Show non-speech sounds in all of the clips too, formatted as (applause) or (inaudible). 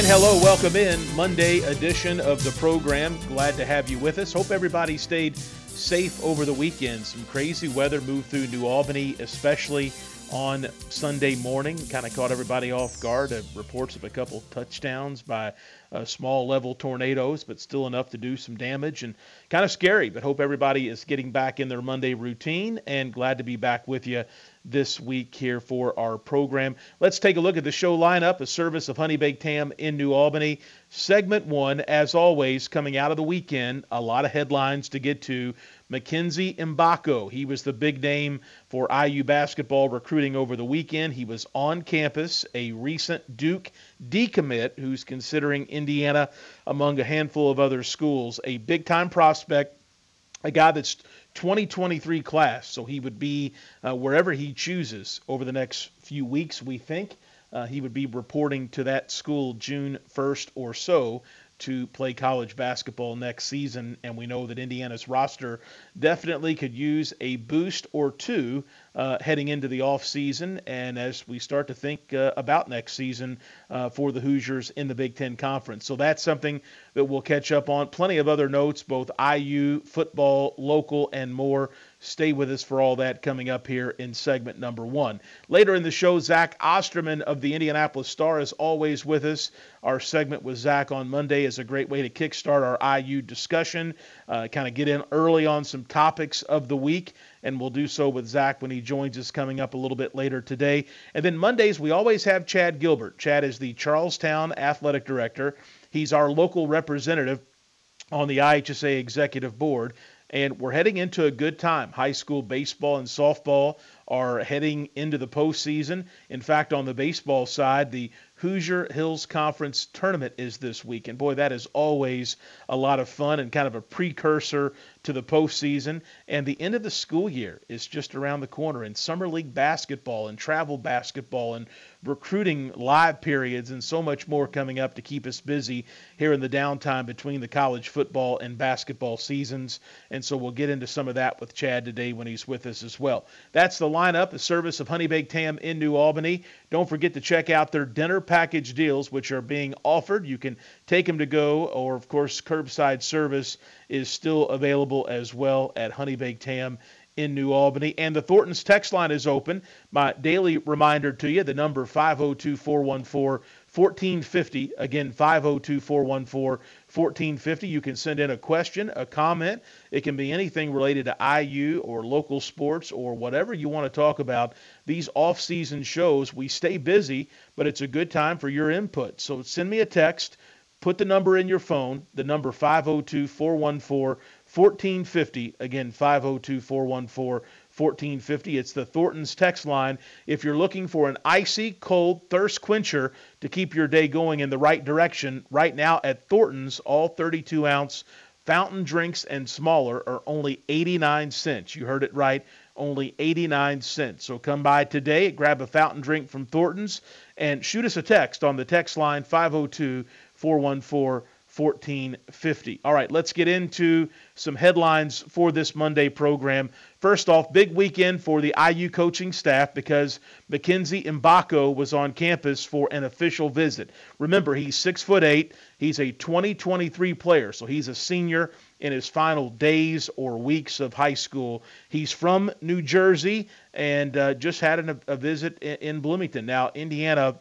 And hello, welcome in Monday edition of the program. Glad to have you with us. Hope everybody stayed safe over the weekend. Some crazy weather moved through New Albany, especially on Sunday morning. Kind of caught everybody off guard. Uh, reports of a couple touchdowns by uh, small level tornadoes, but still enough to do some damage and kind of scary. But hope everybody is getting back in their Monday routine and glad to be back with you this week here for our program. Let's take a look at the show lineup, a service of Honey Baked Ham in New Albany. Segment one, as always, coming out of the weekend, a lot of headlines to get to. Mackenzie Mgbako, he was the big name for IU basketball recruiting over the weekend. He was on campus, a recent Duke decommit who's considering Indiana among a handful of other schools. A big time prospect, a guy that's 2023 class, so he would be uh, wherever he chooses over the next few weeks, we think. Uh, he would be reporting to that school June 1st or so to play college basketball next season. And we know that Indiana's roster definitely could use a boost or two uh, heading into the offseason and as we start to think uh, about next season uh, for the Hoosiers in the Big Ten Conference. So that's something that we'll catch up on. Plenty of other notes, both IU, football, local, and more. Stay with us for all that coming up here in segment number one. Later in the show, Zach Osterman of the Indianapolis Star is always with us. Our segment with Zach on Monday is a great way to kickstart our IU discussion, uh, kind of get in early on some topics of the week and we'll do so with Zach when he joins us coming up a little bit later today. And then Mondays, we always have Chad Gilbert. Chad is the Charlestown Athletic Director. He's our local representative on the IHSA Executive Board. And we're heading into a good time. High school baseball and softball are heading into the postseason. In fact, on the baseball side, the Hoosier Hills Conference tournament is this week. And boy, that is always a lot of fun and kind of a precursor to the postseason. And the end of the school year is just around the corner. And summer league basketball and travel basketball and recruiting live periods and so much more coming up to keep us busy here in the downtime between the college football and basketball seasons. And so we'll get into some of that with Chad today when he's with us as well. That's the lineup, the service of Honey Baked Ham in New Albany. Don't forget to check out their dinner package deals, which are being offered. You can take them to go, or of course, curbside service is still available as well at Honey Baked Ham in New Albany. And the Thornton's text line is open. My daily reminder to you the number 502 414 1450. Again, 502 414 1450. You can send in a question, a comment. It can be anything related to IU or local sports or whatever you want to talk about. These off season shows, we stay busy, but it's a good time for your input. So send me a text. Put the number in your phone, the number 502 414 1450. Again, 502 414 1450. It's the Thornton's text line. If you're looking for an icy cold thirst quencher to keep your day going in the right direction, right now at Thornton's, all 32 ounce fountain drinks and smaller are only 89 cents. You heard it right, only 89 cents. So come by today, grab a fountain drink from Thornton's, and shoot us a text on the text line 502 414 1450. All right, let's get into some headlines for this Monday program. First off, big weekend for the IU coaching staff because Mackenzie Mgbako was on campus for an official visit. Remember, he's six foot eight. He's a 2023 player, so he's a senior in his final days or weeks of high school. He's from New Jersey and uh, just had an, a visit in, in, Bloomington. Now, Indiana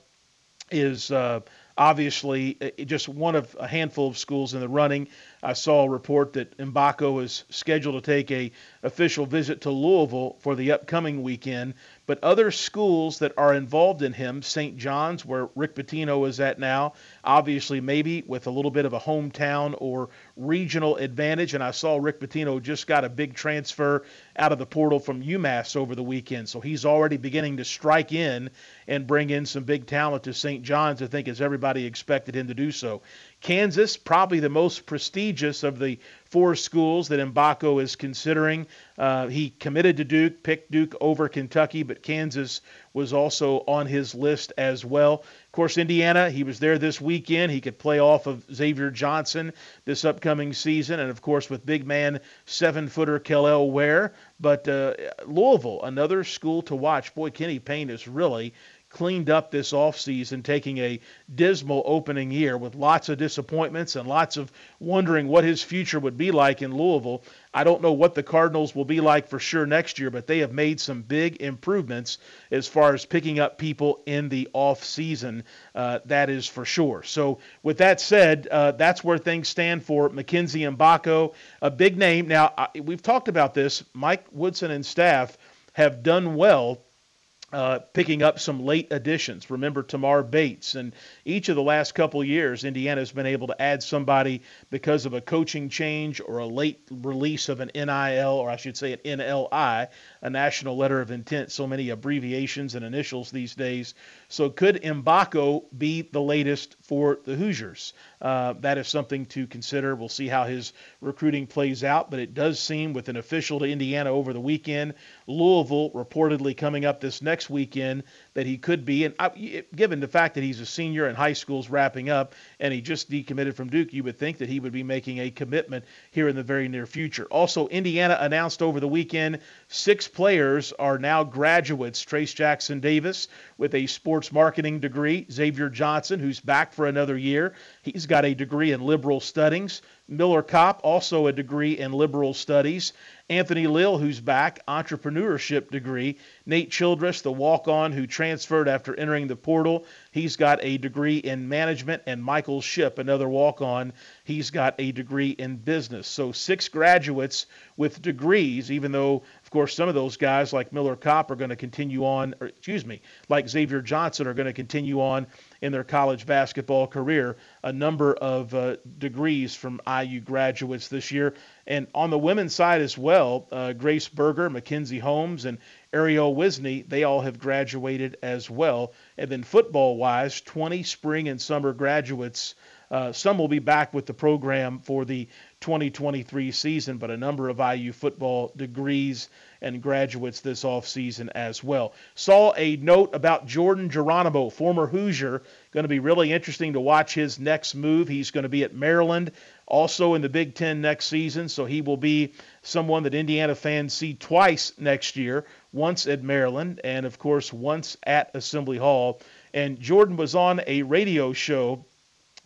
is. Uh, obviously uh, just one of a handful of schools in the running. I saw a report that Mgbako is scheduled to take a official visit to Louisville for the upcoming weekend. But other schools that are involved in him, St. John's, where Rick Pitino is at now, obviously maybe with a little bit of a hometown or regional advantage. And I saw Rick Pitino just got a big transfer out of the portal from UMass over the weekend. So he's already beginning to strike in and bring in some big talent to St. John's, I think, as everybody expected him to do so. Kansas, probably the most prestigious of the four schools that Mgbako is considering. Uh, he committed to Duke, picked Duke over Kentucky, but Kansas was also on his list as well. Of course, Indiana, he was there this weekend. He could play off of Xavier Johnson this upcoming season. And of course, with big man, seven footer Kel'el Ware. But uh, Louisville, another school to watch. Boy, Kenny Payne is really cleaned up this offseason, taking a dismal opening year with lots of disappointments and lots of wondering what his future would be like in Louisville. I don't know what the Cardinals will be like for sure next year, but they have made some big improvements as far as picking up people in the off season. Uh, that is for sure. So, with that said, uh, that's where things stand for Mackenzie and Mgbako, a big name. Now, I, we've talked about this. Mike Woodson and staff have done well uh, picking up some late additions. Remember Tamar Bates, and each of the last couple years, Indiana has been able to add somebody because of a coaching change or a late release of an NIL, or I should say an NLI, a national letter of intent. So many abbreviations and initials these days. So could Mgbako be the latest for the Hoosiers? Uh, that is something to consider. We'll see how his recruiting plays out, but it does seem with an official to Indiana over the weekend, Louisville reportedly coming up this next weekend, that he could be. And I, given the fact that he's a senior and high school's wrapping up and he just decommitted from Duke, you would think that he would be making a commitment here in the very near future. Also, Indiana announced over the weekend six players are now graduates. Trayce Jackson Davis with a sports marketing degree, Xavier Johnson, who's back for another year. He's got a degree in liberal studies. Miller Kopp, also a degree in liberal studies. Anthony Leal, who's back, entrepreneurship degree. Nate Childress, the walk on who transferred after entering the portal, he's got a degree in management. And Michael Ship, another walk on, he's got a degree in business. So six graduates with degrees, even though, of course, some of those guys like Miller Kopp are going to continue on, or excuse me, like Xavier Johnson are going to continue on in their college basketball career. A number of uh, degrees from IU graduates this year. And on the women's side as well, uh, Grace Berger, Mackenzie Holmes, and Ariel Wisney, they all have graduated as well. And then football wise, 20 spring and summer graduates. Uh, some will be back with the program for the 2023 season, but a number of IU football degrees and graduates this offseason as well. Saw a note about Jordan Geronimo, former Hoosier. Going to be really interesting to watch his next move. He's going to be at Maryland, also in the Big Ten next season, so he will be someone that Indiana fans see twice next year once at Maryland, and of course, once at Assembly Hall. And Jordan was on a radio show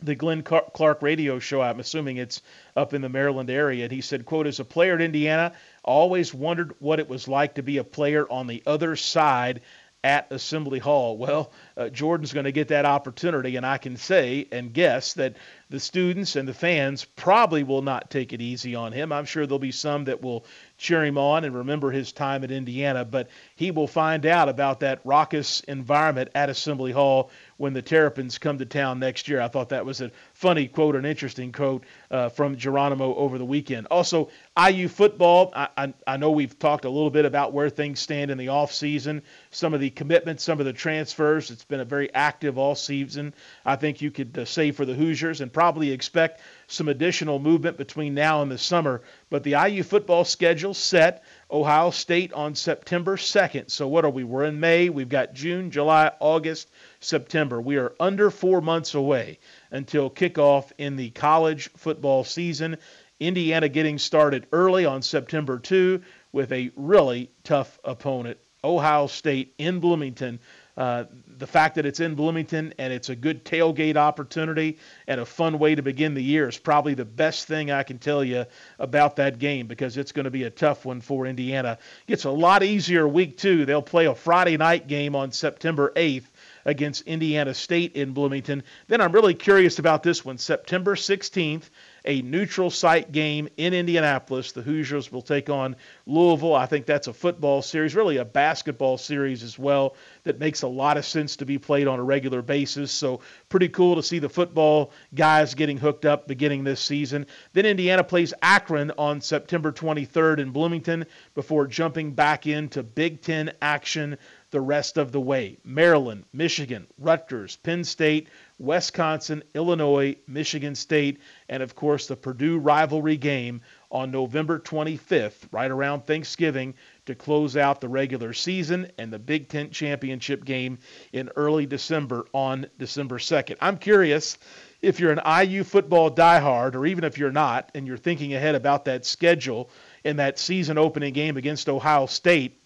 the Glenn Clark radio show. I'm assuming it's up in the Maryland area. And he said, quote, as a player at Indiana, always wondered what it was like to be a player on the other side at Assembly Hall. Well, uh, Jordan's going to get that opportunity, and I can say and guess that the students and the fans probably will not take it easy on him. I'm sure there'll be some that will cheer him on and remember his time at Indiana, but he will find out about that raucous environment at Assembly Hall when the Terrapins come to town next year. I thought that was a funny quote, an interesting quote uh, from Geronimo over the weekend. Also, IU football. I, I, I, know we've talked a little bit about where things stand in the offseason, some of the commitments, some of the transfers. It's been a very active all season. I think you could uh, say for the Hoosiers and probably expect some additional movement between now and the summer. But the IU football schedule set. Ohio State on September 2nd. So what are we? We're in May. We've got June, July, August, September. We are under four months away until kickoff in the college football season. Indiana getting started early on September 2 with a really tough opponent, Ohio State in Bloomington. Uh, the fact that it's in Bloomington and it's a good tailgate opportunity and a fun way to begin the year is probably the best thing I can tell you about that game because it's going to be a tough one for Indiana. Gets a lot easier week two. They'll play a Friday night game on September 8th against Indiana State in Bloomington. Then I'm really curious about this one, September 16th a neutral site game in Indianapolis. The Hoosiers will take on Louisville. I think that's a football series, really a basketball series as well, that makes a lot of sense to be played on a regular basis. So, pretty cool to see the football guys getting hooked up beginning this season. Then Indiana plays Akron on September 23rd in Bloomington before jumping back into Big Ten action the rest of the way. Maryland, Michigan, Rutgers, Penn State, Wisconsin, Illinois, Michigan State, and of course the Purdue rivalry game on November 25th, right around Thanksgiving, to close out the regular season and the Big Ten championship game in early December on December 2nd. I'm curious if you're an IU football diehard, or even if you're not, and you're thinking ahead about that schedule in that season opening game against Ohio State,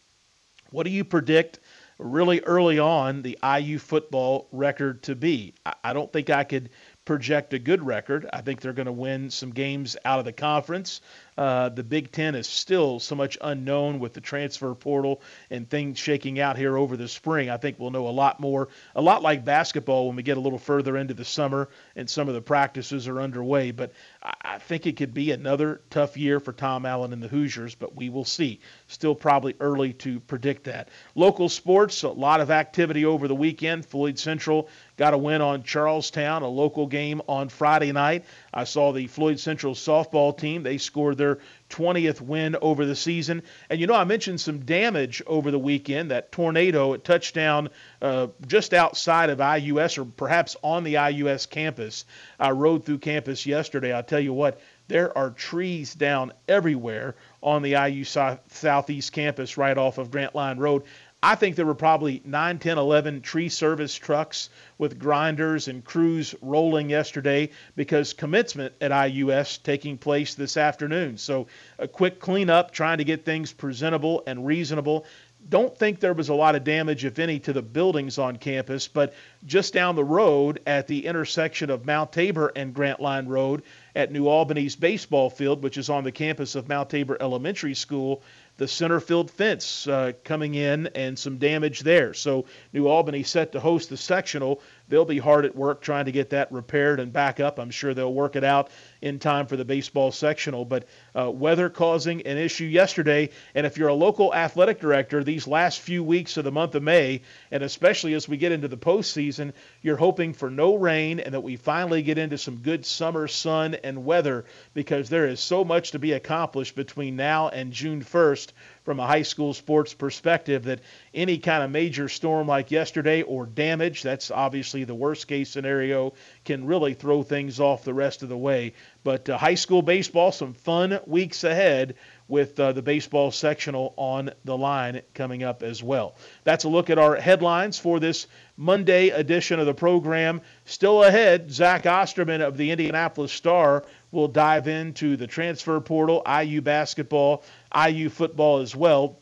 what do you predict really early on the IU football record to be. I, don't think I could project a good record. I think they're going to win some games out of the conference. Uh, the Big Ten is still so much unknown with the transfer portal and things shaking out here over the spring. I think we'll know a lot more, a lot like basketball when we get a little further into the summer and some of the practices are underway. But I, I think it could be another tough year for Tom Allen and the Hoosiers, but we will see. Still probably early to predict that. Local sports, a lot of activity over the weekend. Floyd Central got a win on Charlestown, a local game on Friday night. I saw the Floyd Central softball team. They scored their 20th win over the season. And you know, I mentioned some damage over the weekend. That tornado, at touchdown uh, just outside of IUS or perhaps on the IUS campus. I rode through campus yesterday. I'll tell you what, there are trees down everywhere on the IU Southeast campus right off of Grant Line Road. I think there were probably 9, 10, 11 tree service trucks with grinders and crews rolling yesterday because commencement at IUS taking place this afternoon. So a quick cleanup, trying to get things presentable and reasonable. Don't think there was a lot of damage, if any, to the buildings on campus, but just down the road at the intersection of Mount Tabor and Grantline Road at New Albany's baseball field, which is on the campus of Mount Tabor Elementary School, the center field fence uh, coming in and some damage there. So New Albany set to host the sectional. They'll be hard at work trying to get that repaired and back up. I'm sure they'll work it out in time for the baseball sectional. But uh, weather causing an issue yesterday. And if you're a local athletic director, these last few weeks of the month of May, and especially as we get into the postseason, you're hoping for no rain and that we finally get into some good summer sun and weather because there is so much to be accomplished between now and June 1st from a high school sports perspective that any kind of major storm like yesterday or damage, that's obviously the worst case scenario, can really throw things off the rest of the way. But uh, high school baseball, some fun weeks ahead with uh, the baseball sectional on the line coming up as well. That's a look at our headlines for this Monday edition of the program. Still ahead, Zach Osterman of the Indianapolis Star will dive into the transfer portal, IU basketball, IU football as well.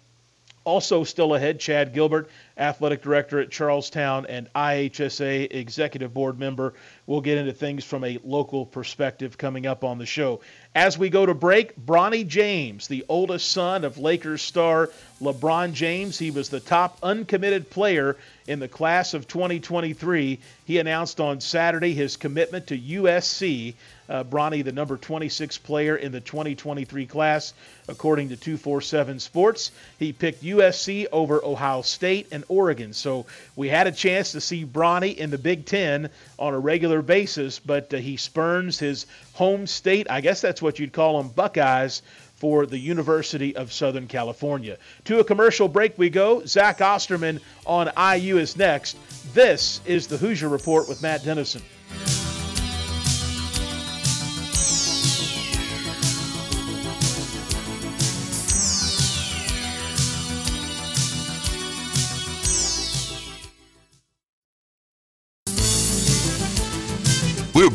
Also, still ahead, Chad Gilbert, athletic director at Charlestown and IHSA executive board member. We'll get into things from a local perspective coming up on the show. As we go to break, Bronny James, the oldest son of Lakers star LeBron James, he was the top uncommitted player in the class of 2023. He announced on Saturday his commitment to USC. Uh, Bronny, the number 26 player in the 2023 class, according to 247 Sports. He picked USC over Ohio State and Oregon. So we had a chance to see Bronny in the Big Ten on a regular basis, but uh, he spurns his home state. I guess that's what you'd call them, Buckeyes for the University of Southern California. To a commercial break we go. Zach Osterman on IU is next. This is the Hoosier Report with Matt Dennison.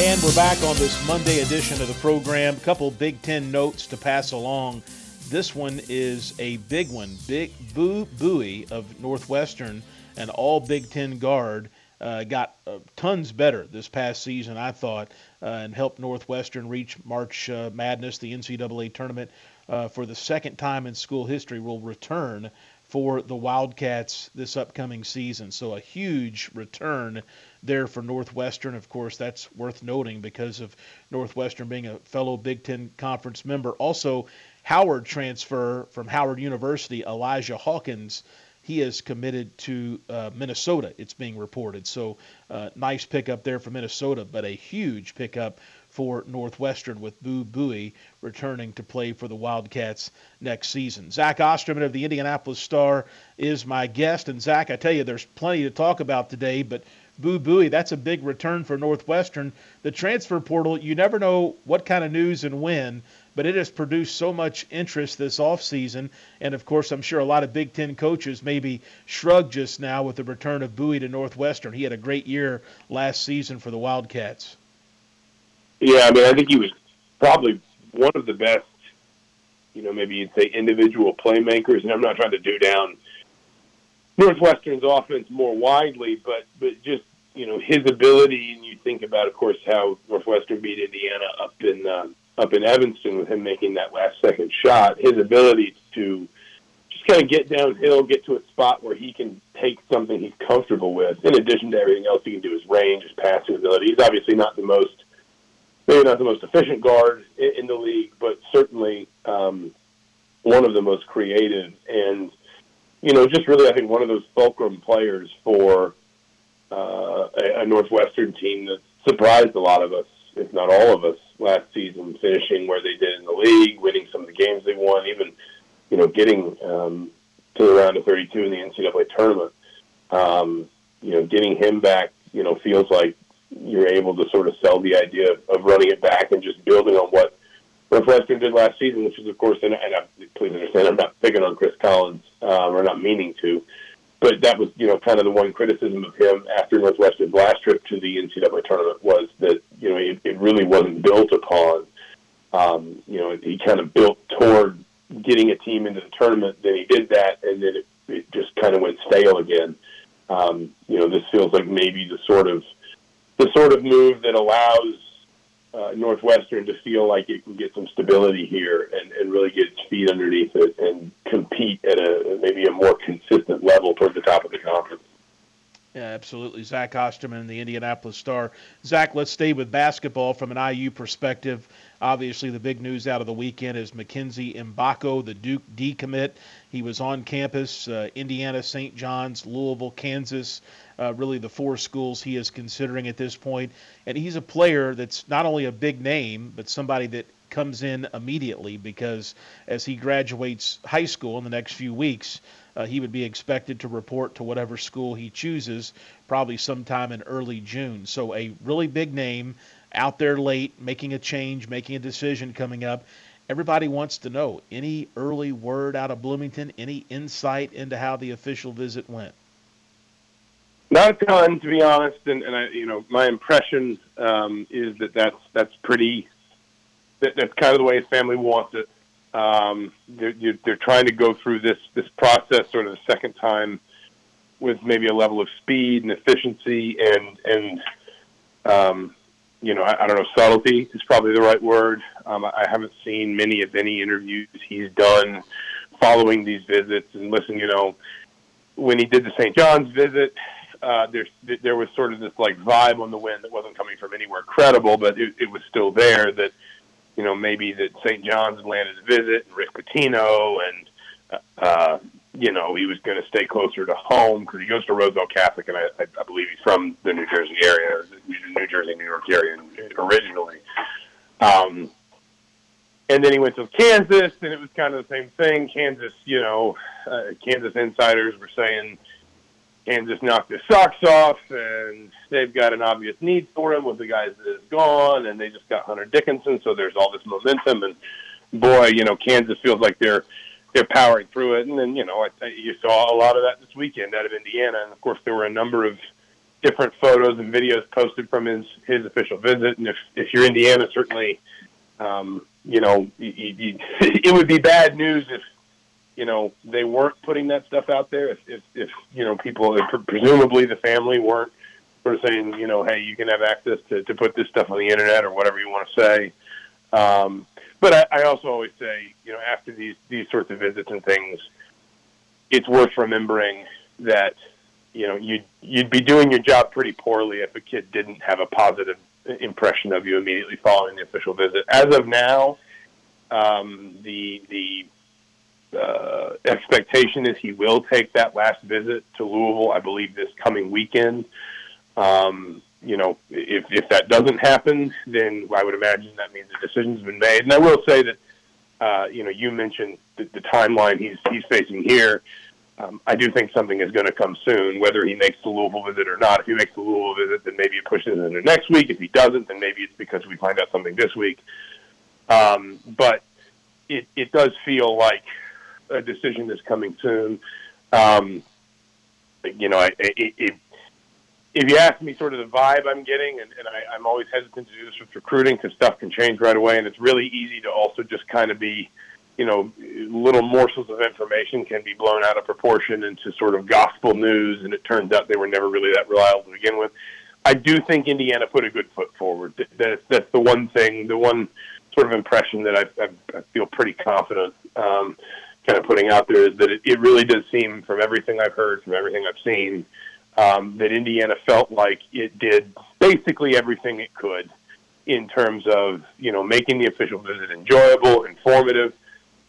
And we're back on this Monday edition of the program. A couple Big Ten notes to pass along This one is a big one. Big Boo Buie of Northwestern, an all Big Ten guard. Uh, got uh, tons better this past season, I thought, uh, and helped Northwestern reach March uh, Madness, the NCAA tournament, uh, for the second time in school history. Will return for the Wildcats this upcoming season. So a huge return there for Northwestern. Of course, that's worth noting because of Northwestern being a fellow Big Ten Conference member. Also, Howard transfer from Howard University, Elijah Hawkins. He is committed to uh, Minnesota, it's being reported. So, uh, nice pickup there for Minnesota, but a huge pickup for Northwestern with Boo Buie returning to play for the Wildcats next season. Zach Osterman of the Indianapolis Star is my guest. And, Zach, I tell you, there's plenty to talk about today, but Boo Buie, that's a big return for Northwestern. The transfer portal, you never know what kind of news and when, but it has produced so much interest this offseason. And of course, I'm sure a lot of Big Ten coaches maybe shrug just now with the return of Buie to Northwestern. He had a great year last season for the Wildcats. Yeah, I mean, I think he was probably one of the best, you know, maybe you'd say individual playmakers. And I'm not trying to do down Northwestern's offense more widely, but but just you know his ability, and you think about, of course, how Northwestern beat Indiana up in uh, up in Evanston with him making that last second shot. His ability to just kind of get downhill, get to a spot where he can take something he's comfortable with. In addition to everything else he can do, his range, his passing ability. He's obviously not the most maybe not the most efficient guard in, in the league, but certainly um, one of the most creative and you know, just really, I think one of those fulcrum players for uh, a, a Northwestern team that surprised a lot of us, if not all of us, last season, finishing where they did in the league, winning some of the games they won, even, you know, getting um, to the round of 32 in the NCAA tournament. Um, you know, getting him back, you know, feels like you're able to sort of sell the idea of, running it back and just building on what Northwestern did last season, which is, of course, and, and I, please understand, I'm not picking on Chris Collins, um, or not meaning to, but that was, you know, kind of the one criticism of him after Northwestern's last trip to the NCAA tournament was that, you know, it, it really wasn't built upon, um, you know, he kind of built toward getting a team into the tournament. Then he did that, and then it, it just kind of went stale again. Um, you know, this feels like maybe the sort of the sort of move that allows uh, Northwestern to feel like it can get some stability here and, and really get its feet underneath it and compete at a maybe a more consistent level toward the top of the conference. Yeah, absolutely. Zach Osterman, the Indianapolis Star. Zach, let's stay with basketball from an IU perspective. Obviously, the big news out of the weekend is Mackenzie Mgbako, the Duke decommit. He was on campus, uh, Indiana, St. John's, Louisville, Kansas, uh, really the four schools he is considering at this point. And he's a player that's not only a big name, but somebody that comes in immediately because as he graduates high school in the next few weeks, uh, he would be expected to report to whatever school he chooses, probably sometime in early June. So a really big name out there late, making a change, making a decision coming up. Everybody wants to know any early word out of Bloomington, any insight into how the official visit went. Not a ton, to be honest, and, and I, you know, my impression um, is that that's that's pretty. That, that's kind of the way his family wants it. Um, they're, they're trying to go through this this process sort of the second time with maybe a level of speed and efficiency and and um, you know I, I don't know subtlety is probably the right word. Um, I haven't seen many of any interviews he's done following these visits and listen. You know when he did the St. John's visit, uh, there's there was sort of this like vibe on the wind that wasn't coming from anywhere credible, but it, it was still there that you know, maybe that St. John's landed a visit and Rick Pitino and, uh, you know, he was going to stay closer to home because he goes to Roselle Catholic, and I, I believe he's from the New Jersey area, New Jersey, New York area originally. Um, and then he went to Kansas, and it was kind of the same thing. Kansas, you know, uh, Kansas insiders were saying Kansas knocked his socks off, and they've got an obvious need for him with the guys that is gone, and they just got Hunter Dickinson, so there's all this momentum, and boy, you know, Kansas feels like they're they're powering through it, and then you know, I, you saw a lot of that this weekend out of Indiana, and of course there were a number of different photos and videos posted from his his official visit, and if if you're Indiana, certainly. Um, you know, you, you, (laughs) it would be bad news if you know they weren't putting that stuff out there. If if, if you know people, if presumably the family weren't sort of saying, you know, hey, you can have access to to put this stuff on the internet or whatever you want to say. Um, but I, I also always say, you know, after these these sorts of visits and things, it's worth remembering that you know you'd you'd be doing your job pretty poorly if a kid didn't have a positive impression of you immediately following the official visit. As of now, um, the the uh, expectation is he will take that last visit to Louisville. I believe this coming weekend. Um, you know, if if that doesn't happen, then I would imagine that means the decision's been made. And I will say that, uh, you know, you mentioned the, the timeline he's he's facing here. Um, I do think something is going to come soon, whether he makes the Louisville visit or not. If he makes the Louisville visit, then maybe it pushes into next week. If he doesn't, then maybe it's because we find out something this week. Um, but it, it does feel like a decision is coming soon. Um, you know, I, it, it, if you ask me sort of the vibe I'm getting, and, and I, I'm always hesitant to do this with recruiting because stuff can change right away, and it's really easy to also just kind of be – you know, little morsels of information can be blown out of proportion into sort of gospel news, and it turns out they were never really that reliable to begin with. I do think Indiana put a good foot forward. That's, that's the one thing, the one sort of impression that I, I, I feel pretty confident um, kind of putting out there is that it, it really does seem, from everything I've heard, from everything I've seen, um, that Indiana felt like it did basically everything it could in terms of you know making the official visit enjoyable, informative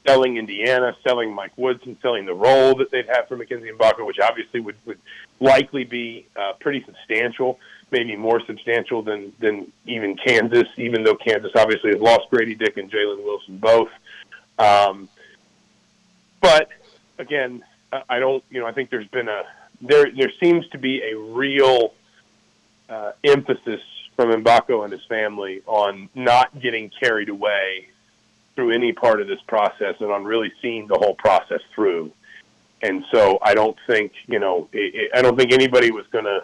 selling Indiana, selling Mike Woodson, selling the role that they'd have for Mackenzie Mgbako, which obviously would, would likely be uh, pretty substantial, maybe more substantial than, than even Kansas, even though Kansas obviously has lost Grady Dick and Jalen Wilson both. Um, but again, I don't, you know, I think there's been a, there, there seems to be a real uh, emphasis from Mgbako and his family on not getting carried away through any part of this process and on really seeing the whole process through. And so I don't think, you know, it, I don't think anybody was going to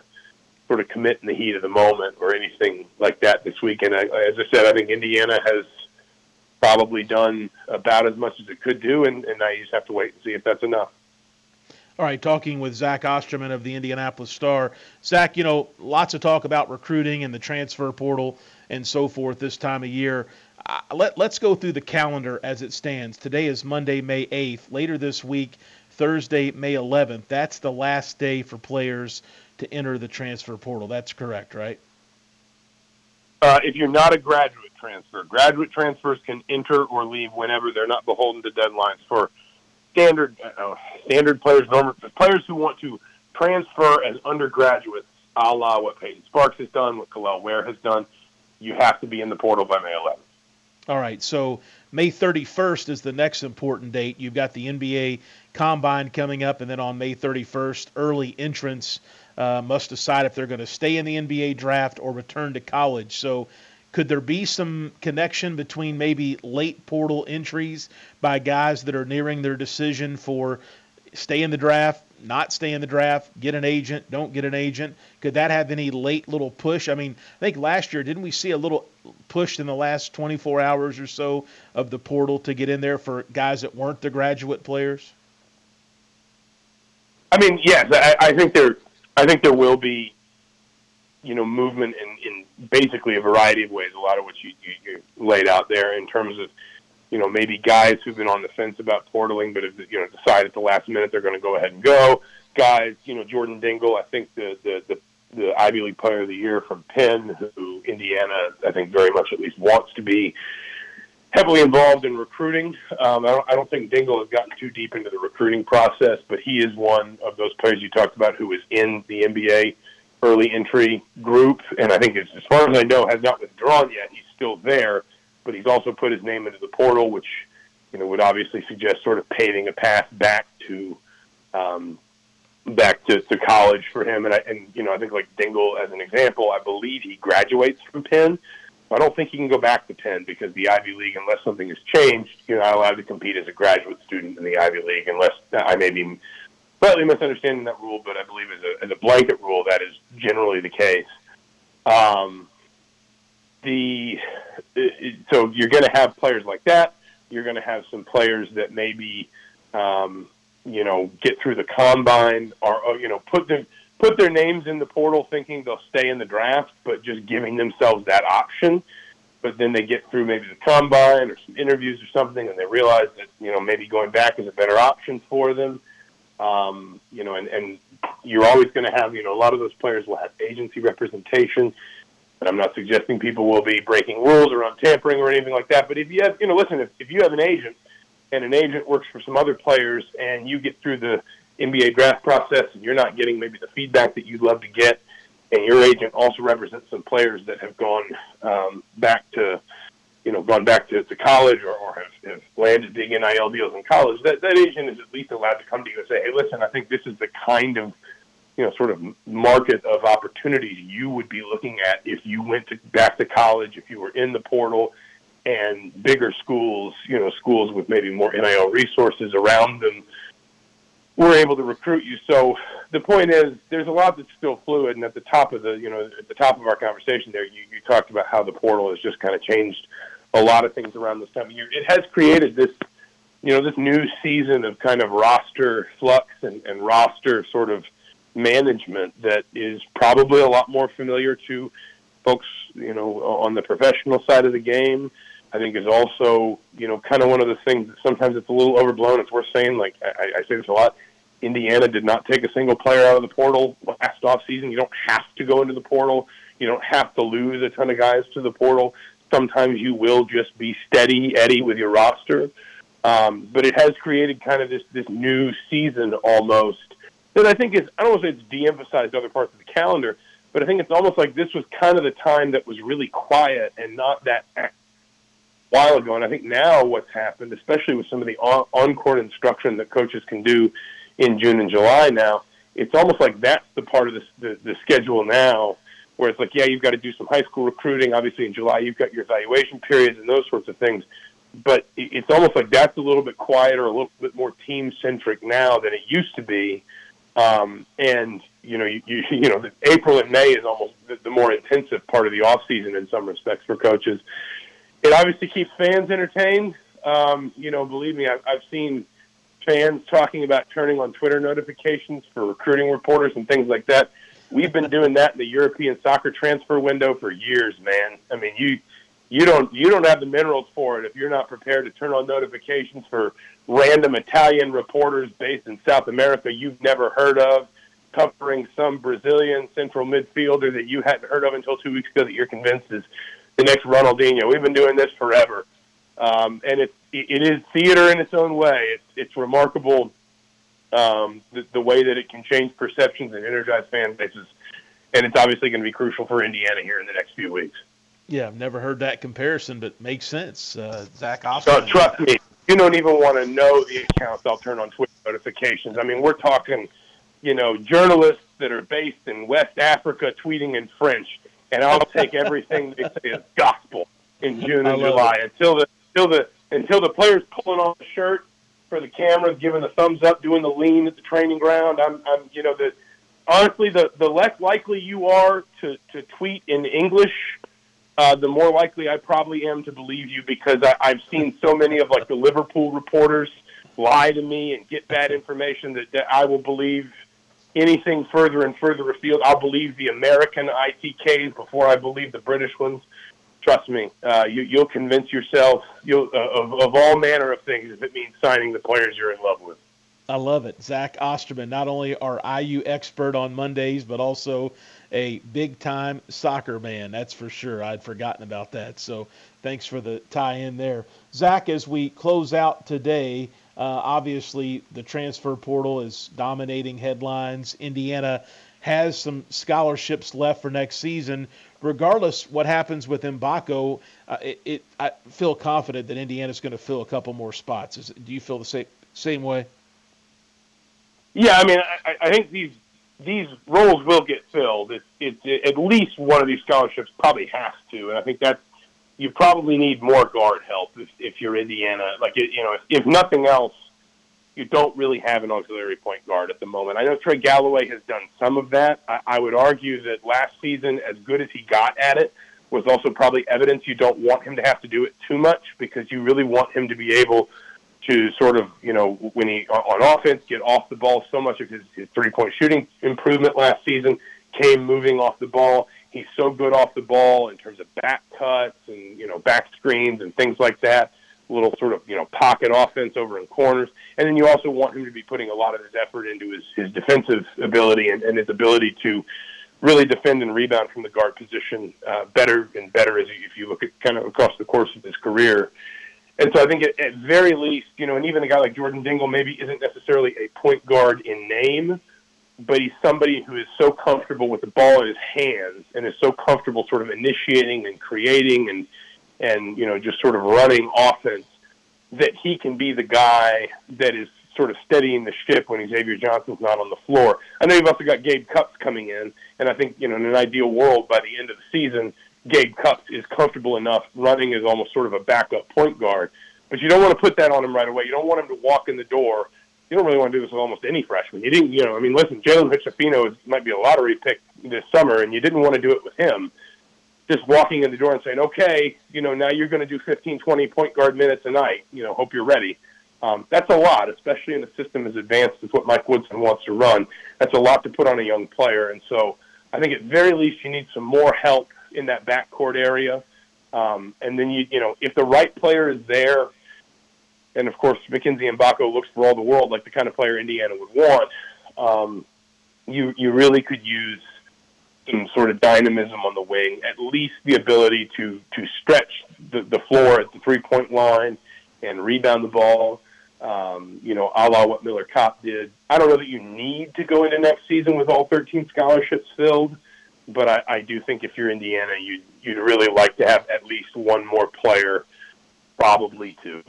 sort of commit in the heat of the moment or anything like that this weekend. I, as I said, I think Indiana has probably done about as much as it could do, and, and now you just have to wait and see if that's enough. All right, talking with Zach Osterman of the Indianapolis Star. Zach, you know, lots of talk about recruiting and the transfer portal and so forth this time of year uh, let, let's go through the calendar as it stands. Today is Monday, May 8th. Later this week, Thursday, May 11th. That's the last day for players to enter the transfer portal. That's correct, right? Uh, if you're not a graduate transfer, graduate transfers can enter or leave whenever. They're not beholden to deadlines for standard uh, standard players, normal, players who want to transfer as undergraduates, a la what Peyton Sparks has done, what Kel'el Ware has done. You have to be in the portal by May 11th. All right, so May 31st is the next important date. You've got the NBA Combine coming up, and then on May 31st, early entrants uh, must decide if they're going to stay in the NBA draft or return to college. So, could there be some connection between maybe late portal entries by guys that are nearing their decision for stay in the draft, not stay in the draft, get an agent, don't get an agent? Could that have any late little push? I mean, I think last year, didn't we see a little push in the last 24 hours or so of the portal to get in there for guys that weren't the graduate players? I mean, yes, I, I think there, I think there will be, you know, movement in, in basically a variety of ways. A lot of what you, you, you laid out there in terms of you know, maybe guys who've been on the fence about portaling, but have, you know, decide at the last minute they're going to go ahead and go. Guys, you know, Jordan Dingle, I think the, the, the, the Ivy League Player of the Year from Penn, who Indiana, I think very much at least wants to be heavily involved in recruiting. Um, I, don't, I don't think Dingle has gotten too deep into the recruiting process, but he is one of those players you talked about who is in the NBA early entry group, and I think, as, far as I know, has not withdrawn yet. He's still there but he's also put his name into the portal, which you know would obviously suggest sort of paving a path back to um, back to, to college for him. And I, and you know I think like Dingle as an example, I believe he graduates from Penn. I don't think he can go back to Penn because the Ivy League, unless something has changed, you're not allowed to compete as a graduate student in the Ivy League unless I may be slightly misunderstanding that rule, but I believe as a, as a blanket rule that is generally the case. Um, the so you're going to have players like that. You're going to have some players that maybe um, you know get through the combine or you know put them put their names in the portal thinking they'll stay in the draft, but just giving themselves that option. But then they get through maybe the combine or some interviews or something, and they realize that you know maybe going back is a better option for them. Um, you know, and, and you're always going to have you know a lot of those players will have agency representation. And I'm not suggesting people will be breaking rules around tampering or anything like that. But if you have, you know, listen, if, if you have an agent and an agent works for some other players and you get through the NBA draft process and you're not getting maybe the feedback that you'd love to get, and your agent also represents some players that have gone um, back to, you know, gone back to, to college or, or have, have landed big NIL deals in college, that, that agent is at least allowed to come to you and say, hey, listen, I think this is the kind of, you know, sort of market of opportunities you would be looking at if you went to, back to college, if you were in the portal, and bigger schools, you know, schools with maybe more NIL resources around them we're able to recruit you. So the point is, there's a lot that's still fluid. And at the top of the, you know, at the top of our conversation there, you, you talked about how the portal has just kind of changed a lot of things around this time of year. It has created this, you know, this new season of kind of roster flux and, and roster sort of management that is probably a lot more familiar to folks, you know, on the professional side of the game. I think is also, you know, kind of one of the things that sometimes it's a little overblown. It's worth saying, like I, I say this a lot. Indiana did not take a single player out of the portal last off season. You don't have to go into the portal. You don't have to lose a ton of guys to the portal. Sometimes you will just be steady Eddie with your roster. Um, but it has created kind of this this new season almost that I think is I don't want to say it's de-emphasized other parts of the calendar, but I think it's almost like this was kind of the time that was really quiet and not that while ago. And I think now what's happened, especially with some of the on court instruction that coaches can do in June and July now, it's almost like that's the part of the, the, the schedule now where it's like, yeah, you've got to do some high school recruiting. Obviously, in July, you've got your evaluation periods and those sorts of things. But it's almost like that's a little bit quieter, a little bit more team centric now than it used to be. Um, and you know, you, you, (laughs) you know, April and May is almost the, the more intensive part of the off season in some respects for coaches it obviously keeps fans entertained. Um, you know, believe me, I've, I've seen fans talking about turning on Twitter notifications for recruiting reporters and things like that. We've been doing that in the European soccer transfer window for years, man. I mean, you you don't you don't have the minerals for it if you're not prepared to turn on notifications for random Italian reporters based in South America you've never heard of covering some Brazilian central midfielder that you hadn't heard of until two weeks ago that you're convinced is the next Ronaldinho. We've been doing this forever, um, and it it is theater in its own way. It's it's remarkable um, the, the way that it can change perceptions and energize fan bases, and it's obviously going to be crucial for Indiana here in the next few weeks. Yeah, I've never heard that comparison, but makes sense. Uh, Zach Austin. So trust me, you don't even want to know the accounts I'll turn on Twitter notifications. I mean, we're talking, you know, journalists that are based in West Africa tweeting in French and I'll take everything they say as gospel in (laughs) June and July it. until the until the until the players pulling on the shirt for the cameras, giving the thumbs up, doing the lean at the training ground. I'm, I'm you know, the honestly, the the less likely you are to to tweet in English, uh, the more likely I probably am to believe you because I, I've seen so many of like the Liverpool reporters lie to me and get bad information that, that I will believe anything further and further afield. I'll believe the American ITKs before I believe the British ones. Trust me, uh, you, will convince yourself uh, of, of all manner of things if it means signing the players you're in love with. I love it. Zach Osterman, not only our IU expert on Mondays, but also a big time soccer man. That's for sure. I'd forgotten about that. So thanks for the tie in there. Zach, as we close out today, uh, obviously, the transfer portal is dominating headlines. Indiana has some scholarships left for next season. Regardless what happens with Mgbako, uh, it, it, I feel confident that Indiana's going to fill a couple more spots. Is, do you feel the same same way? Yeah, I mean, I, I think these these roles will get filled. It's, it's it, at least one of these scholarships probably has to, and I think that's you probably need more guard help if, if you're Indiana. Like, you know, if, if nothing else, you don't really have an auxiliary point guard at the moment. I know Trey Galloway has done some of that. I, I would argue that last season, as good as he got at it, was also probably evidence you don't want him to have to do it too much because you really want him to be able to sort of, you know, when he on offense get off the ball. So much of his, his three point shooting improvement last season came moving off the ball. He's so good off the ball in terms of back cuts and you know back screens and things like that. Little sort of you know pocket offense over in corners, and then you also want him to be putting a lot of his effort into his, his defensive ability and, and his ability to really defend and rebound from the guard position uh, better and better as if you look at kind of across the course of his career. And so I think at, at very least, you know, and even a guy like Jordan Dingle maybe isn't necessarily a point guard in name, but he's somebody who is so comfortable with the ball in his hands and is so comfortable sort of initiating and creating and and you know just sort of running offense that he can be the guy that is sort of steadying the ship when Xavier Johnson's not on the floor. I know you've also got Gabe Cupps coming in, and I think you know in an ideal world by the end of the season, Gabe Cupps is comfortable enough running as almost sort of a backup point guard. But you don't want to put that on him right away. You don't want him to walk in the door. You don't really want to do this with almost any freshman. You didn't, you know, I mean, listen, Jalen Hood-Schifino might be a lottery pick this summer, and you didn't want to do it with him. Just walking in the door and saying, okay, you know, now you're going to do 15, 20 point guard minutes a night. You know, hope you're ready. Um, that's a lot, especially in a system as advanced as what Mike Woodson wants to run. That's a lot to put on a young player, and so I think at very least you need some more help in that backcourt area. Um, and then you, you know, if the right player is there, and of course Mackenzie Mgbako looks for all the world like the kind of player Indiana would want, um, you you really could use some sort of dynamism on the wing, at least the ability to to stretch the, the floor at the three point line and rebound the ball um, you know, a la what Miller Kopp did. I don't know that you need to go into next season with all 13 scholarships filled, but I, I do think if you're Indiana, you'd, you'd really like to have at least one more player, probably two.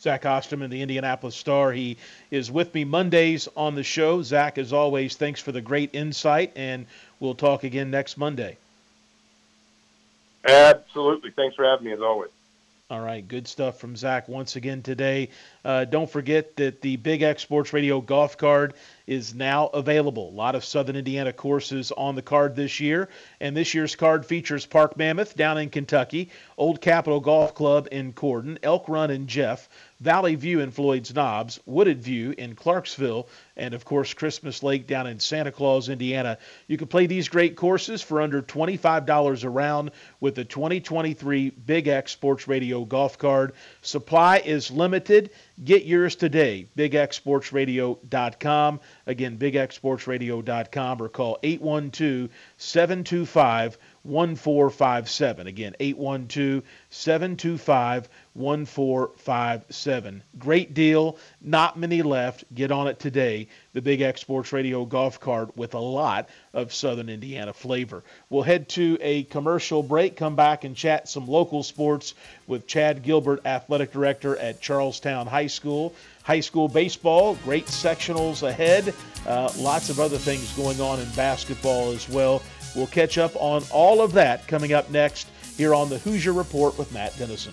Zach Osterman, the Indianapolis Star. He is with me Mondays on the show. Zach, as always, thanks for the great insight, and we'll talk again next Monday. Absolutely. Thanks for having me, as always. All right, good stuff from Zach once again today. Uh, don't forget that the Big X Sports Radio golf card is now available. A lot of Southern Indiana courses on the card this year, and this year's card features Park Mammoth down in Kentucky, Old Capitol Golf Club in Corydon, Elk Run in Jeff, Valley View in Floyd's Knobs, Wooded View in Clarksville, and of course Christmas Lake down in Santa Claus, Indiana. You can play these great courses for under $25 a round with the 2023 Big X Sports Radio golf card. Supply is limited. Get yours today. BigXSportsRadio.com. Again, BigXSportsRadio.com or call 812 725 1457. Again, 812 725 1457. Great deal. Not many left. Get on it today. The Big X Sports Radio golf cart with a lot of Southern Indiana flavor. We'll head to a commercial break, come back and chat some local sports with Chad Gilbert, athletic director at Charlestown High School. High school baseball, great sectionals ahead. Uh, lots of other things going on in basketball as well. We'll catch up on all of that coming up next here on the Hoosier Report with Matt Dennison.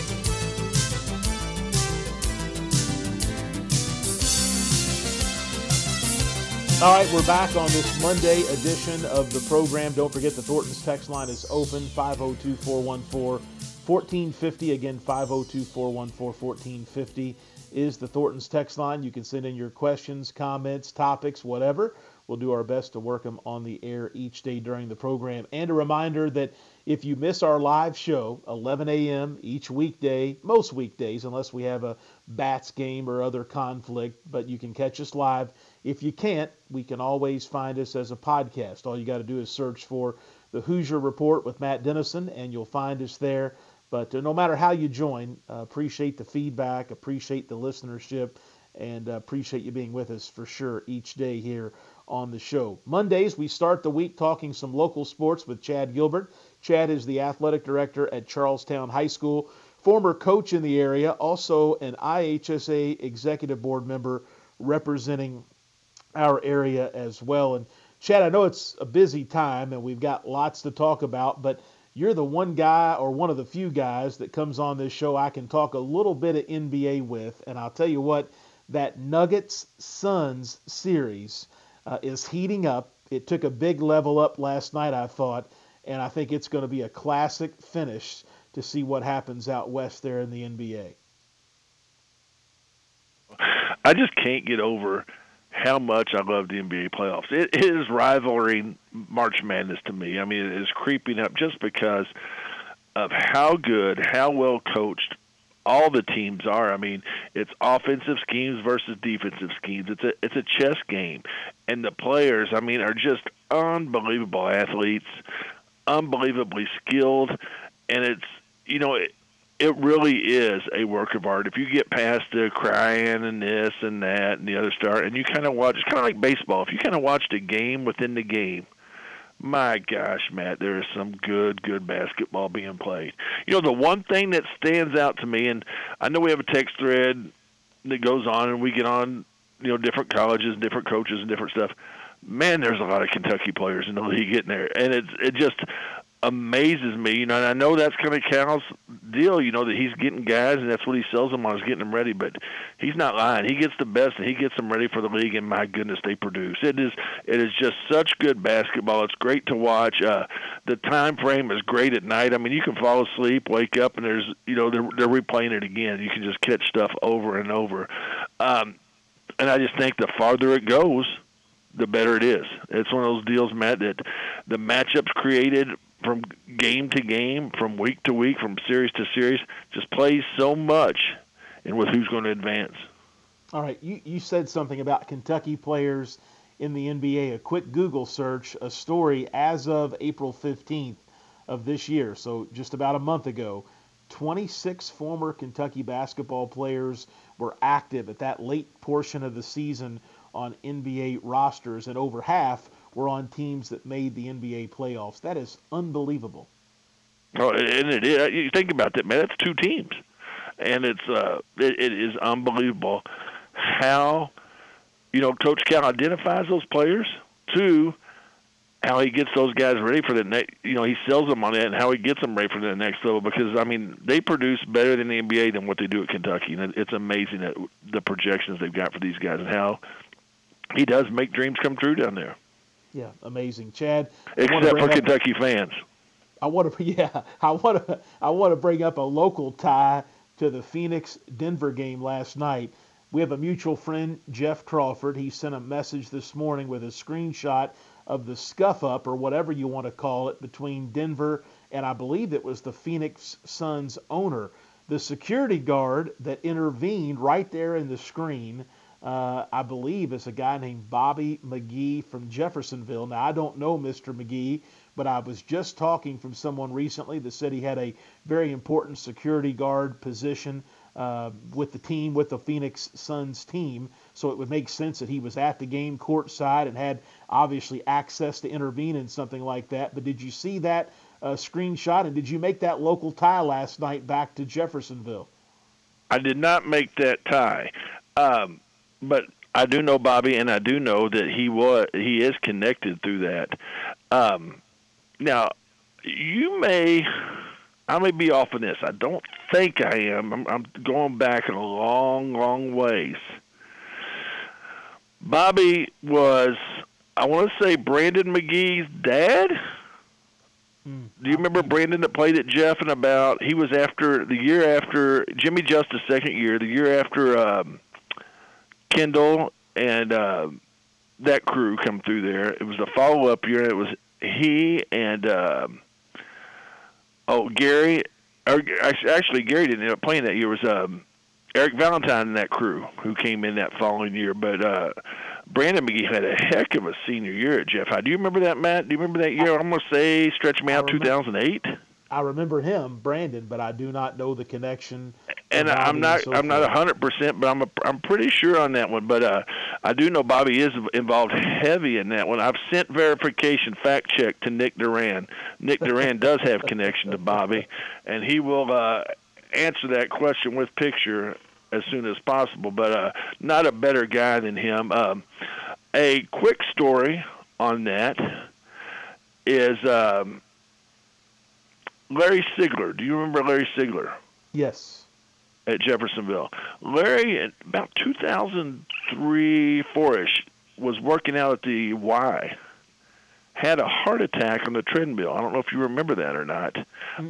All right, we're back on this Monday edition of the program. Don't forget the Thornton's text line is open 502 414 1450. Again, 502 414 1450 is the Thornton's text line. You can send in your questions, comments, topics, whatever. We'll do our best to work them on the air each day during the program. And a reminder that if you miss our live show, 11 a.m. each weekday, most weekdays, unless we have a Bats game or other conflict, but you can catch us live if you can't, we can always find us as a podcast. All you got to do is search for the Hoosier Report with Matt Dennison, and you'll find us there. But uh, no matter how you join, uh, appreciate the feedback, appreciate the listenership, and uh, appreciate you being with us for sure each day here on the show. Mondays, we start the week talking some local sports with Chad Gilbert. Chad is the athletic director at Charlestown High School, former coach in the area, also an IHSA executive board member representing our area as well. And Chad, I know it's a busy time and we've got lots to talk about, but you're the one guy or one of the few guys that comes on this show I can talk a little bit of NBA with. And I'll tell you what, that Nuggets Suns series uh, is heating up. It took a big level up last night, I thought, and I think it's going to be a classic finish to see what happens out west there in the NBA. I just can't get over how much I love the NBA playoffs. It is rivaling March Madness to me. I mean, it is creeping up just because of how good, how well coached all the teams are. I mean, it's offensive schemes versus defensive schemes. It's a it's a chess game, and the players, I mean, are just unbelievable athletes, unbelievably skilled, and it's you know. It, it really is a work of art. If you get past the crying and this and that and the other stuff, and you kind of watch, it's kind of like baseball. If you kind of watched a game within the game, my gosh, Matt, there is some good, good basketball being played. You know, the one thing that stands out to me, and I know we have a text thread that goes on, and we get on, you know, different colleges, and different coaches, and different stuff. Man, there's a lot of Kentucky players in the league getting there, and it's it just amazes me. You know, and I know that's kind of Cal's deal. You know that he's getting guys, and that's what he sells them on is getting them ready. But he's not lying. He gets the best, and he gets them ready for the league. And my goodness, they produce. It is it is just such good basketball. It's great to watch. Uh, the time frame is great at night. I mean, you can fall asleep, wake up, and there's you know they're they're replaying it again. You can just catch stuff over and over. Um, and I just think the farther it goes, the better it is. It's one of those deals, Matt, that the matchups created from game to game, from week to week, from series to series, just plays so much and with who's going to advance. All right, you, you said something about Kentucky players in the NBA. A quick Google search, a story as of April 15th of this year, so just about a month ago. 26 former Kentucky basketball players were active at that late portion of the season on NBA rosters, and over half were on teams that made the NBA playoffs. That is unbelievable. Oh, and it is. You think about that, man. That's two teams, and it's uh, it, it is unbelievable how you know Coach Cal identifies those players. Two, how he gets those guys ready for the next. You know, he sells them on it, and how he gets them ready for the next level. Because I mean, they produce better than the NBA than what they do at Kentucky, and it's amazing that the projections they've got for these guys and how he does make dreams come true down there. Yeah, amazing, Chad. Except for up, Kentucky fans. I want to, (laughs) yeah, I want to, I want to bring up a local tie to the Phoenix Denver game last night. We have a mutual friend, Jeff Crawford. He sent a message this morning with a screenshot of the scuff up or whatever you want to call it between Denver and I believe it was the Phoenix Suns owner. The security guard that intervened right there in the screen uh, I believe it's a guy named Bobby McGee from Jeffersonville. Now, I don't know Mr. McGee, but I was just talking from someone recently that said he had a very important security guard position uh, with the team, with the Phoenix Suns team. So it would make sense that he was at the game courtside and had obviously access to intervene in something like that. But did you see that uh, screenshot and did you make that local tie last night back to Jeffersonville? I did not make that tie. Um, but I do know Bobby, and I do know that he was he is connected through that. Um, now, you may I may be off on this. I don't think I am. I'm, I'm going back in a long, long ways. Bobby was I want to say Brandon McGee's dad. Hmm. Do you remember Brandon that played at Jeff and about? He was after the year after Jimmy Justice second year, the year after. Um, Kendall and uh, that crew come through there. It was a follow up year. It was he and uh, oh Gary, or actually Gary didn't end up playing that year. It was um, Eric Valentine and that crew who came in that following year. But uh, Brandon McGee had a heck of a senior year at Jeff High. Do you remember that, Matt? Do you remember that year? I'm gonna say stretch me out 2008. I remember him, Brandon, but I do not know the connection and I'm not so I'm not hundred percent, but I'm a, I'm pretty sure on that one. But uh, I do know Bobby is involved heavy in that one. I've sent verification fact check to Nick Duran. Nick Duran does have connection to Bobby, and he will uh, answer that question with picture as soon as possible. But uh, not a better guy than him. Um, a quick story on that is um, Larry Sigler. Do you remember Larry Sigler? Yes. At Jeffersonville. Larry, about 2003, 4-ish, was working out at the Y. Had a heart attack on the treadmill. I don't know if you remember that or not,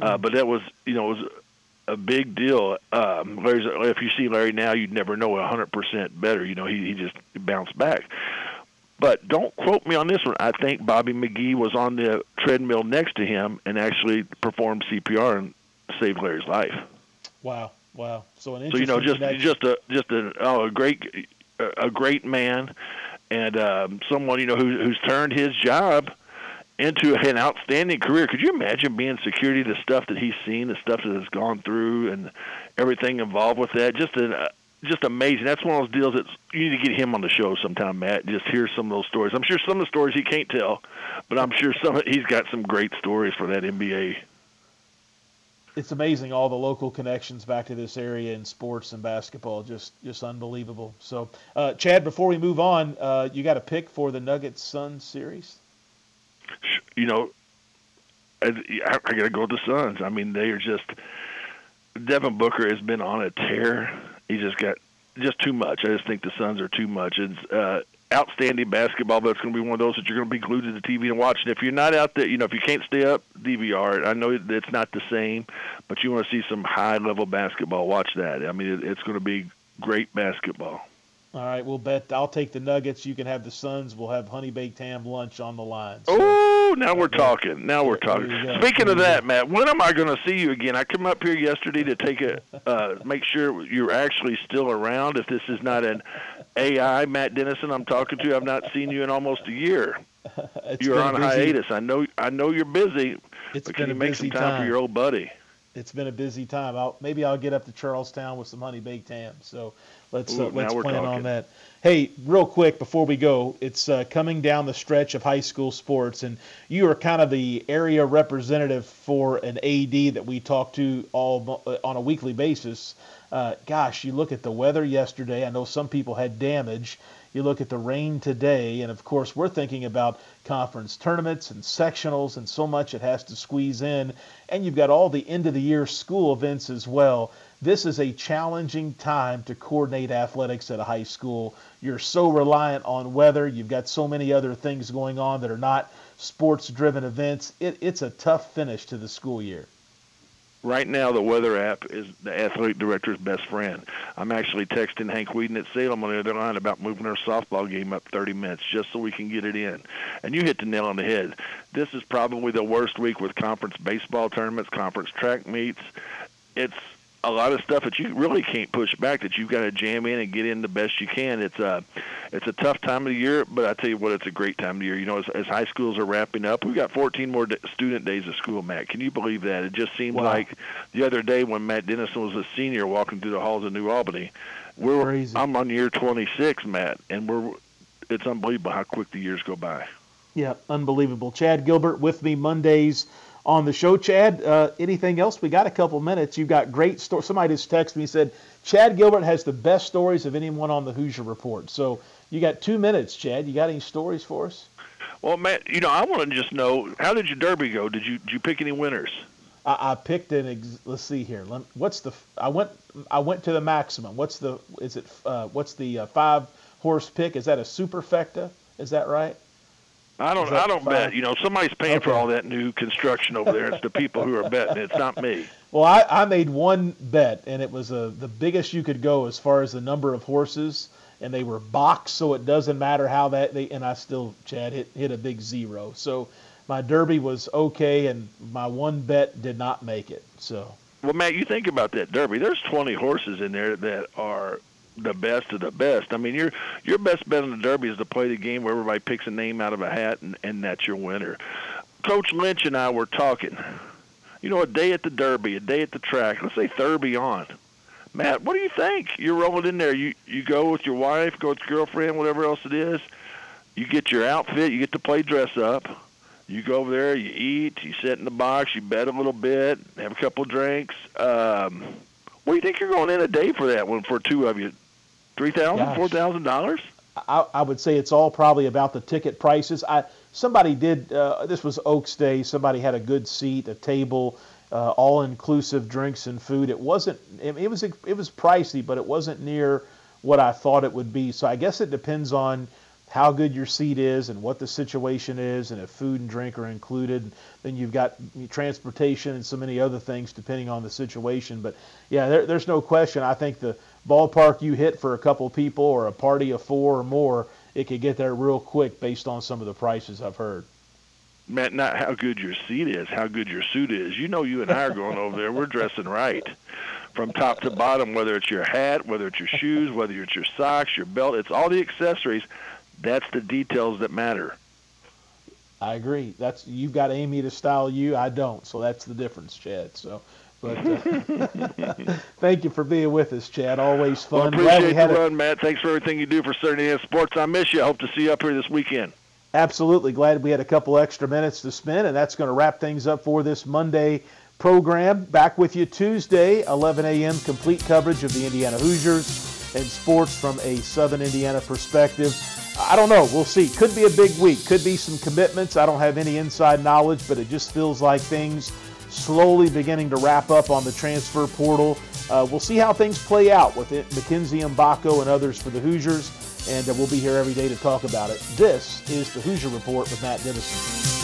uh, but that was, you know, it was a big deal. Um, Larry's, if you see Larry now, you'd never know 100% better. You know, he he just bounced back. But don't quote me on this one. I think Bobby McGee was on the treadmill next to him and actually performed CPR and saved Larry's life. Wow. Wow. So an So you know, just connection. just a just a oh, a great a great man, and um, someone you know who, who's turned his job into an outstanding career. Could you imagine being security? The stuff that he's seen, the stuff that has gone through, and everything involved with that. Just an uh, just amazing. That's one of those deals that you need to get him on the show sometime, Matt. Just hear some of those stories. I'm sure some of the stories he can't tell, but I'm sure some he's got some great stories for that NBA. It's amazing all the local connections back to this area in sports and basketball. Just just unbelievable. So, uh, Chad, before we move on, uh, you got a pick for the Nuggets Suns series? you know, I, I got to go with the Suns. I mean, they are just. Devin Booker has been on a tear. He just got just too much. I just think the Suns are too much. It's uh, outstanding basketball, but it's going to be one of those that you're going to be glued to the TV and watching. If you're not out there, you know, if you can't stay up, DVR it. I know that it's not the same, but you want to see some high level basketball. Watch that. I mean, it, it's going to be great basketball. All right, we'll bet. I'll take the Nuggets. You can have the Suns. We'll have honey baked ham lunch on the line. So, Oh, now we're talking. Now we're talking. There you go. Speaking of that, Matt, when am I going to see you again? I come up here yesterday to take a uh, make sure you're actually still around. If this is not an AI Matt Dennison I'm talking to, I've not seen you in almost a year. (laughs) It's you're on hiatus. I know. I know you're busy. It's but been can you make some time, time. for your old buddy? it's been a busy time. I'll, maybe I'll get up to Charlestown with some honey baked ham. So let's Ooh, uh, let's plan on that. Hey, real quick before we go, it's uh, coming down the stretch of high school sports, and you are kind of the area representative for an AD that we talk to all uh, on a weekly basis. Uh, gosh, you look at the weather yesterday. I know some people had damage. You look at the rain today, and of course, we're thinking about conference tournaments and sectionals and so much it has to squeeze in. And you've got all the end of the year school events as well. This is a challenging time to coordinate athletics at a high school. You're so reliant on weather. You've got so many other things going on that are not sports driven events. It, it's a tough finish to the school year. Right now, the weather app is the athletic director's best friend. I'm actually texting Hank Whedon at Salem on the other line about moving our softball game up 30 minutes just so we can get it in. And you hit the nail on the head. This is probably the worst week with conference baseball tournaments, conference track meets. It's a lot of stuff that you really can't push back that you've got to jam in and get in the best you can. It's a it's a tough time of the year, but I tell you what, it's a great time of the year. You know, as, as high schools are wrapping up, we've got 14 more d- student days of school. Matt, can you believe that? It just seemed Wow. like the other day when Matt Dennison was a senior walking through the halls of New Albany. We're Crazy. I'm on year 26, Matt, and we're it's unbelievable how quick the years go by. Yeah, unbelievable. Chad Gilbert with me Mondays on the show. Chad, uh, anything else? We got a couple minutes. You've got great stories. Somebody just texted me and said Chad Gilbert has the best stories of anyone on the Hoosier Report. So you got two minutes, Chad. You got any stories for us? Well, Matt, you know, I want to just know how did your derby go? Did you did you pick any winners? I, I picked an. Ex- let's see here. Lem- What's the? I went. I went to the maximum. What's the? Is it? Uh, what's the uh, five horse pick? Is that a superfecta? Is that right? I don't. I don't fine? bet. You know, somebody's paying for all that new construction over there. It's the people who are betting. It's not me. Well, I, I made one bet, and it was uh the biggest you could go as far as the number of horses, and they were boxed, so it doesn't matter how that they. And I still, Chad, hit hit a big zero. So my derby was okay, and my one bet did not make it. So Well, Matt, you think about that derby. There's 20 horses in there that are the best of the best. I mean, your your best bet on the derby is to play the game where everybody picks a name out of a hat, and, and that's your winner. Coach Lynch and I were talking. You know, a day at the derby, a day at the track. Let's say Thurby on. Matt, what do you think? You're rolling in there. You you go with your wife, go with your girlfriend, whatever else it is. You get your outfit. You get to play dress up. You go over there. You eat. You sit in the box. You bet a little bit. Have a couple drinks. Um, what do you think you're going in a day for that one for two of you? Three thousand, four thousand dollars? I, I would say it's all probably about the ticket prices. I somebody did. Uh, this was Oaks Day. Somebody had a good seat, a table uh, all-inclusive drinks and food. It wasn't. It, it was. It was pricey, but it wasn't near what I thought it would be. So I guess it depends on how good your seat is and what the situation is, and if food and drink are included. Then you've got transportation and so many other things depending on the situation. But yeah, there, there's no question. I think the ballpark you hit for a couple people or a party of four or more, it could get there real quick based on some of the prices I've heard. Matt, not how good your seat is, how good your suit is. You know, you and I are going over there. We're dressing right from top to bottom, whether it's your hat, whether it's your shoes, whether it's your socks, your belt. It's all the accessories. That's the details that matter. I agree. That's you've got Amy to style you. I don't, so that's the difference, Chad. So, but uh, (laughs) thank you for being with us, Chad. Always fun. Well, appreciate the run, Matt. Thanks for everything you do for Saturday Sports. I miss you. I hope to see you up here this weekend. Absolutely. Glad we had a couple extra minutes to spend, and that's going to wrap things up for this Monday program. Back with you Tuesday, 11 a.m., complete coverage of the Indiana Hoosiers and sports from a Southern Indiana perspective. I don't know. We'll see. Could be a big week. Could be some commitments. I don't have any inside knowledge, but it just feels like things slowly beginning to wrap up on the transfer portal. Uh, we'll see how things play out with it. Mackenzie Mgbako and others for the Hoosiers and uh, we'll be here every day to talk about it. This is the Hoosier Report with Matt Dennison.